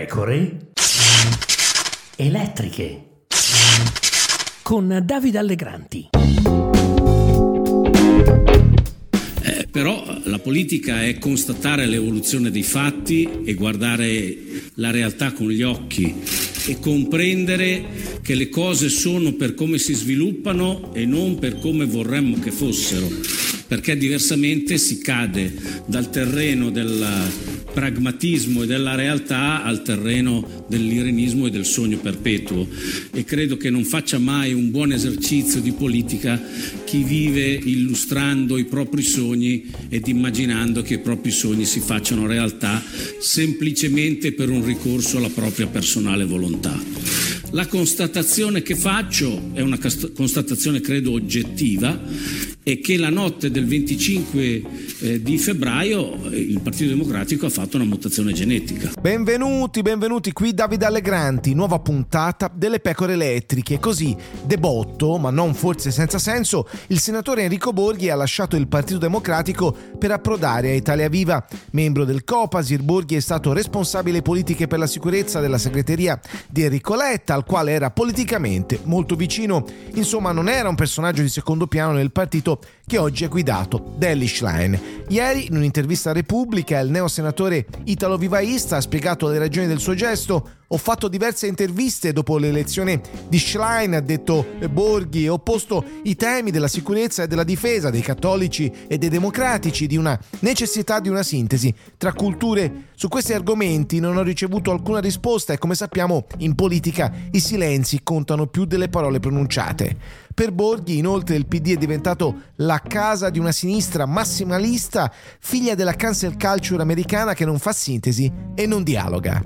pecore elettriche con Davide Allegranti. Eh, però la politica è constatare l'evoluzione dei fatti e guardare la realtà con gli occhi e comprendere che le cose sono per come si sviluppano e non per come vorremmo che fossero, perché diversamente si cade dal terreno del pragmatismo e della realtà al terreno dell'irenismo e del sogno perpetuo e credo che non faccia mai un buon esercizio di politica chi vive illustrando i propri sogni ed immaginando che i propri sogni si facciano realtà semplicemente per un ricorso alla propria personale volontà. La constatazione che faccio è una constatazione credo oggettiva e che la notte del 25 eh, di febbraio eh, il Partito Democratico ha fatto una mutazione genetica. Benvenuti, benvenuti qui Davide Allegranti, nuova puntata delle pecore elettriche. Così, debotto, ma non forse senza senso, il senatore Enrico Borghi ha lasciato il Partito Democratico per approdare a Italia Viva. Membro del Copasir, Borghi è stato responsabile politiche per la sicurezza della segreteria di Enrico Letta, al quale era politicamente molto vicino. Insomma, non era un personaggio di secondo piano nel partito che oggi è guidato da Ellie Schlein. Ieri, in un'intervista a Repubblica, il neosenatore italo-vivaista ha spiegato le ragioni del suo gesto. Ho fatto diverse interviste dopo l'elezione di Schlein, ha detto Borghi, ho posto i temi della sicurezza e della difesa dei cattolici e dei democratici, di una necessità di una sintesi tra culture. Su questi argomenti non ho ricevuto alcuna risposta e come sappiamo in politica i silenzi contano più delle parole pronunciate. Per Borghi, inoltre, il PD è diventato la casa di una sinistra massimalista, figlia della cancel culture americana che non fa sintesi e non dialoga.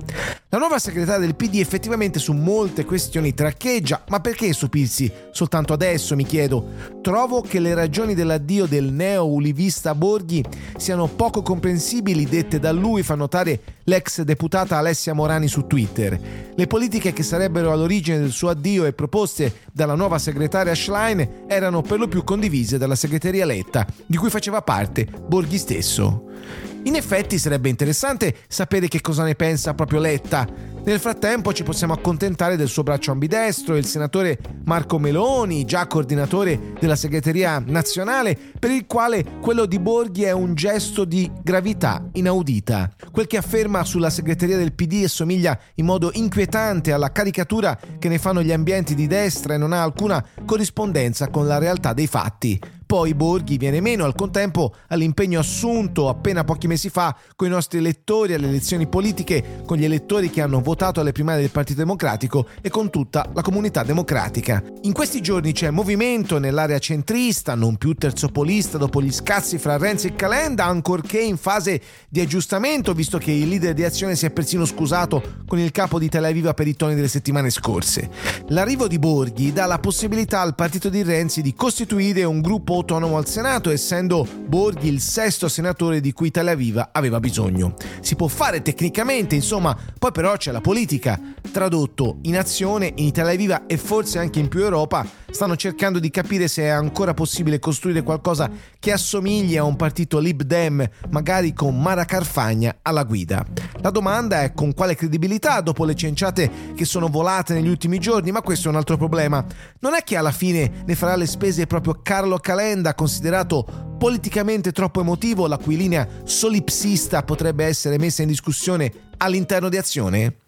La nuova segretaria del PD effettivamente su molte questioni traccheggia, ma perché stupirsi soltanto adesso, mi chiedo? Trovo che le ragioni dell'addio del neo-ulivista Borghi siano poco comprensibili, dette da lui, fa notare l'ex deputata Alessia Morani su Twitter. Le politiche che sarebbero all'origine del suo addio e proposte dalla nuova segretaria Schlein erano per lo più condivise dalla segreteria Letta, di cui faceva parte Borghi stesso. In effetti sarebbe interessante sapere che cosa ne pensa proprio Letta. Nel frattempo ci possiamo accontentare del suo braccio ambidestro, il senatore Marco Meloni, già coordinatore della segreteria nazionale, per il quale quello di Borghi è un gesto di gravità inaudita. Quel che afferma sulla segreteria del PD assomiglia in modo inquietante alla caricatura che ne fanno gli ambienti di destra e non ha alcuna corrispondenza con la realtà dei fatti. Poi Borghi viene meno al contempo all'impegno assunto appena pochi mesi fa con i nostri elettori alle elezioni politiche, con gli elettori che hanno votato alle primarie del Partito Democratico e con tutta la comunità democratica. In questi giorni c'è movimento nell'area centrista, non più terzopolista dopo gli scazzi fra Renzi e Calenda, ancorché in fase di aggiustamento, visto che il leader di Azione si è persino scusato con il capo di Televiva per i toni delle settimane scorse. L'arrivo di Borghi dà la possibilità al partito di Renzi di costituire un gruppo autonomo al Senato, essendo Borghi il sesto senatore di cui Italia Viva aveva bisogno. Si può fare tecnicamente, insomma, poi però c'è la politica. Tradotto, in azione, in Italia Viva e forse anche in più Europa, stanno cercando di capire se è ancora possibile costruire qualcosa che assomigli a un partito Lib Dem, magari con Mara Carfagna alla guida. La domanda è con quale credibilità dopo le cenciate che sono volate negli ultimi giorni, ma questo è un altro problema. Non è che alla fine ne farà le spese proprio Carlo Calenda, considerato politicamente troppo emotivo, la cui linea solipsista potrebbe essere messa in discussione all'interno di azione?